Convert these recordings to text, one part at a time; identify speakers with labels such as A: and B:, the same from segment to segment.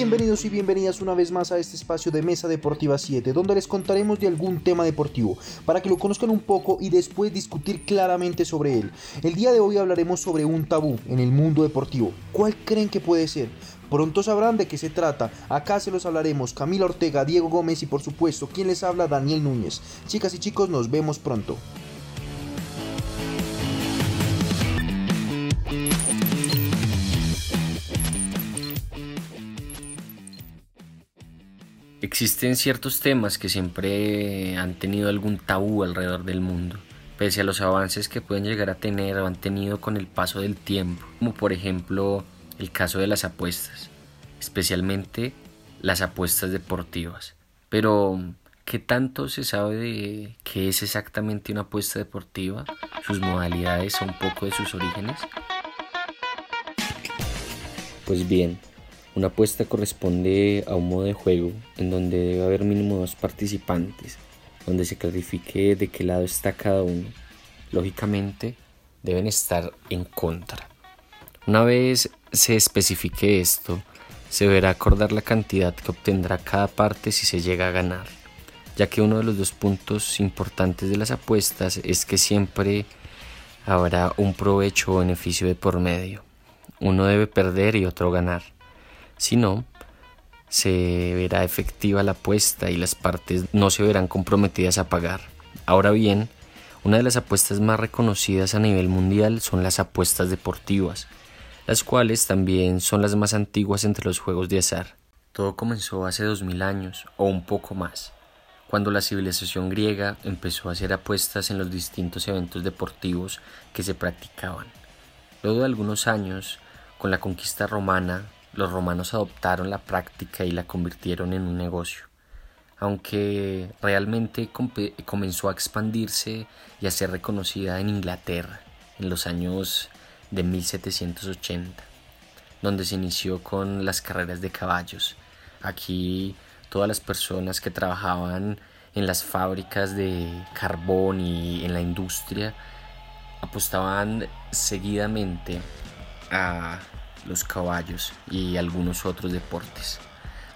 A: Bienvenidos y bienvenidas una vez más a este espacio de Mesa Deportiva 7, donde les contaremos de algún tema deportivo, para que lo conozcan un poco y después discutir claramente sobre él. El día de hoy hablaremos sobre un tabú en el mundo deportivo. ¿Cuál creen que puede ser? Pronto sabrán de qué se trata. Acá se los hablaremos Camila Ortega, Diego Gómez y por supuesto quien les habla Daniel Núñez. Chicas y chicos, nos vemos pronto.
B: Existen ciertos temas que siempre han tenido algún tabú alrededor del mundo, pese a los avances que pueden llegar a tener o han tenido con el paso del tiempo, como por ejemplo el caso de las apuestas, especialmente las apuestas deportivas. Pero, ¿qué tanto se sabe de qué es exactamente una apuesta deportiva, sus modalidades o un poco de sus orígenes? Pues bien, una apuesta corresponde a un modo de juego en donde debe haber mínimo dos participantes, donde se clarifique de qué lado está cada uno. Lógicamente, deben estar en contra. Una vez se especifique esto, se deberá acordar la cantidad que obtendrá cada parte si se llega a ganar, ya que uno de los dos puntos importantes de las apuestas es que siempre habrá un provecho o beneficio de por medio. Uno debe perder y otro ganar. Si no, se verá efectiva la apuesta y las partes no se verán comprometidas a pagar. Ahora bien, una de las apuestas más reconocidas a nivel mundial son las apuestas deportivas, las cuales también son las más antiguas entre los juegos de azar. Todo comenzó hace dos mil años o un poco más, cuando la civilización griega empezó a hacer apuestas en los distintos eventos deportivos que se practicaban. Luego de algunos años, con la conquista romana, los romanos adoptaron la práctica y la convirtieron en un negocio, aunque realmente comenzó a expandirse y a ser reconocida en Inglaterra en los años de 1780, donde se inició con las carreras de caballos. Aquí todas las personas que trabajaban en las fábricas de carbón y en la industria apostaban seguidamente a los caballos y algunos otros deportes.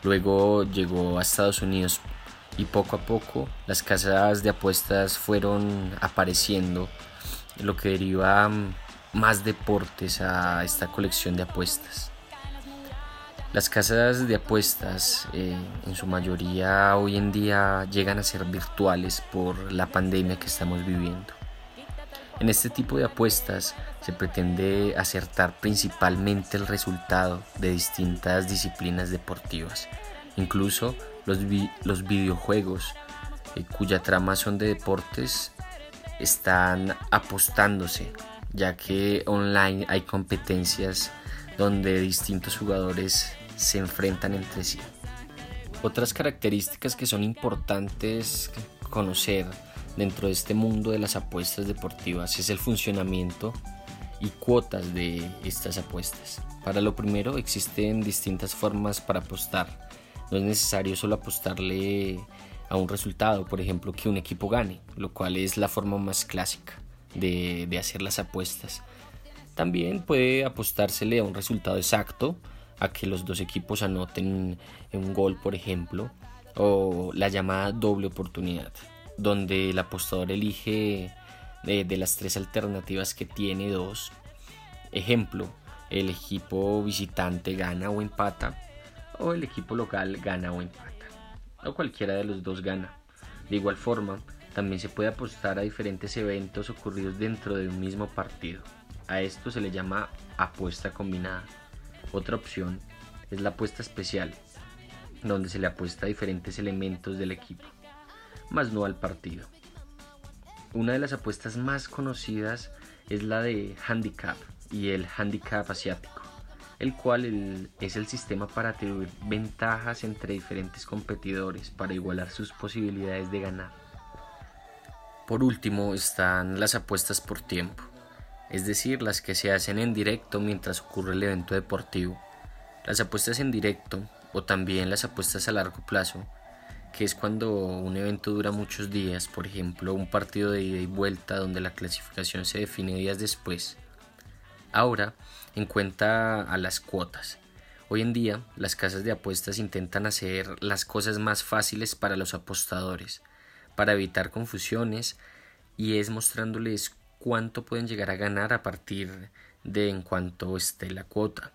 B: Luego llegó a Estados Unidos y poco a poco las casas de apuestas fueron apareciendo, lo que deriva más deportes a esta colección de apuestas. Las casas de apuestas eh, en su mayoría hoy en día llegan a ser virtuales por la pandemia que estamos viviendo. En este tipo de apuestas se pretende acertar principalmente el resultado de distintas disciplinas deportivas, incluso los, los videojuegos eh, cuya trama son de deportes están apostándose, ya que online hay competencias donde distintos jugadores se enfrentan entre sí. Otras características que son importantes conocer dentro de este mundo de las apuestas deportivas es el funcionamiento y cuotas de estas apuestas. Para lo primero existen distintas formas para apostar. No es necesario solo apostarle a un resultado, por ejemplo, que un equipo gane, lo cual es la forma más clásica de, hacer las apuestas. También puede apostársele a un resultado exacto, a que los dos equipos anoten un gol, por ejemplo, o la llamada doble oportunidad donde el apostador elige de, las tres alternativas que tiene dos. Ejemplo, el equipo visitante gana o empata, o el equipo local gana o empata, o cualquiera de los dos gana. De igual forma, también se puede apostar a diferentes eventos ocurridos dentro de un mismo partido. A esto se le llama apuesta combinada. Otra opción es la apuesta especial, donde se le apuesta a diferentes elementos del equipo más no al partido. Una de las apuestas más conocidas es la de handicap y el handicap asiático, el cual es el sistema para atribuir ventajas entre diferentes competidores para igualar sus posibilidades de ganar. Por último están las apuestas por tiempo, es decir, las que se hacen en directo mientras ocurre el evento deportivo. Las apuestas en directo o también las apuestas a largo plazo que es cuando un evento dura muchos días, por ejemplo un partido de ida y vuelta donde la clasificación se define días después. Ahora, en cuenta a las cuotas. Hoy en día, las casas de apuestas intentan hacer las cosas más fáciles para los apostadores, para evitar confusiones, y es mostrándoles cuánto pueden llegar a ganar a partir de en cuanto esté la cuota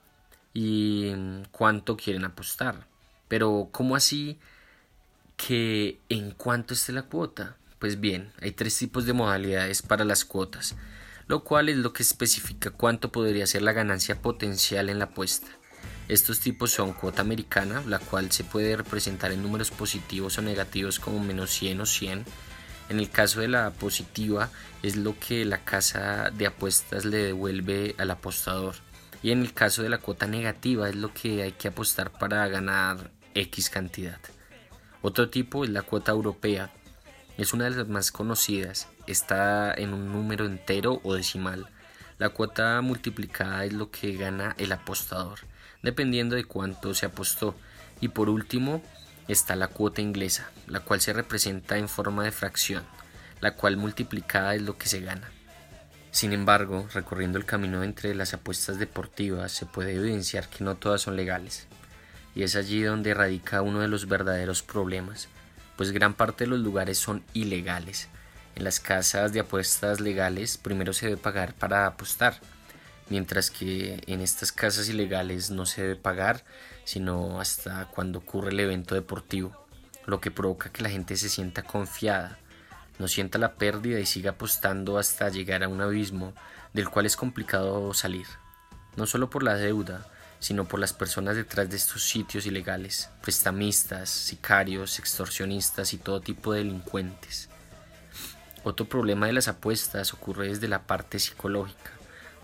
B: y cuánto quieren apostar. Pero, ¿cómo así que en cuánto esté la cuota? Pues bien, hay tres tipos de modalidades para las cuotas, lo cual es lo que especifica cuánto podría ser la ganancia potencial en la apuesta. Estos tipos son cuota americana, la cual se puede representar en números positivos o negativos como menos 100 o 100. En el caso de la positiva es lo que la casa de apuestas le devuelve al apostador. Y en el caso de la cuota negativa es lo que hay que apostar para ganar X cantidad. Otro tipo es la cuota europea. Es una de las más conocidas. Está en un número entero o decimal. La cuota multiplicada es lo que gana el apostador, dependiendo de cuánto se apostó. Y por último está la cuota inglesa, la cual se representa en forma de fracción, la cual multiplicada es lo que se gana. Sin embargo, recorriendo el camino entre las apuestas deportivas se puede evidenciar que no todas son legales. Y es allí donde radica uno de los verdaderos problemas, pues gran parte de los lugares son ilegales. En las casas de apuestas legales primero se debe pagar para apostar, mientras que en estas casas ilegales no se debe pagar sino hasta cuando ocurre el evento deportivo, lo que provoca que la gente se sienta confiada no sienta la pérdida y siga apostando hasta llegar a un abismo del cual es complicado salir, no solo por la deuda, sino por las personas detrás de estos sitios ilegales, prestamistas, sicarios, extorsionistas y todo tipo de delincuentes. Otro problema de las apuestas ocurre desde la parte psicológica,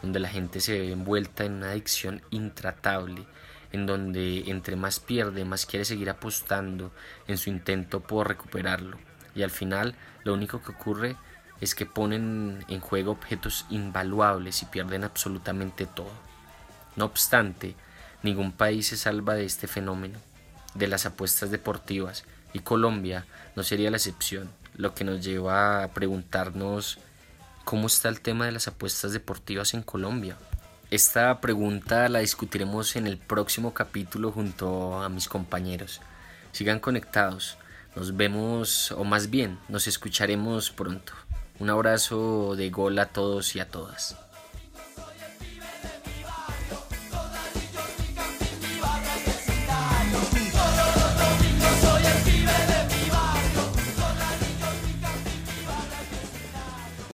B: donde la gente se ve envuelta en una adicción intratable, en donde entre más pierde, más quiere seguir apostando en su intento por recuperarlo y al final lo único que ocurre es que ponen en juego objetos invaluables y pierden absolutamente todo. No obstante, ningún país se salva de este fenómeno, de las apuestas deportivas, y Colombia no sería la excepción, lo que nos lleva a preguntarnos cómo está el tema de las apuestas deportivas en Colombia. Esta pregunta la discutiremos en el próximo capítulo junto a mis compañeros. Sigan conectados. Nos vemos, o más bien, nos escucharemos pronto. Un abrazo de gol a todos y a todas.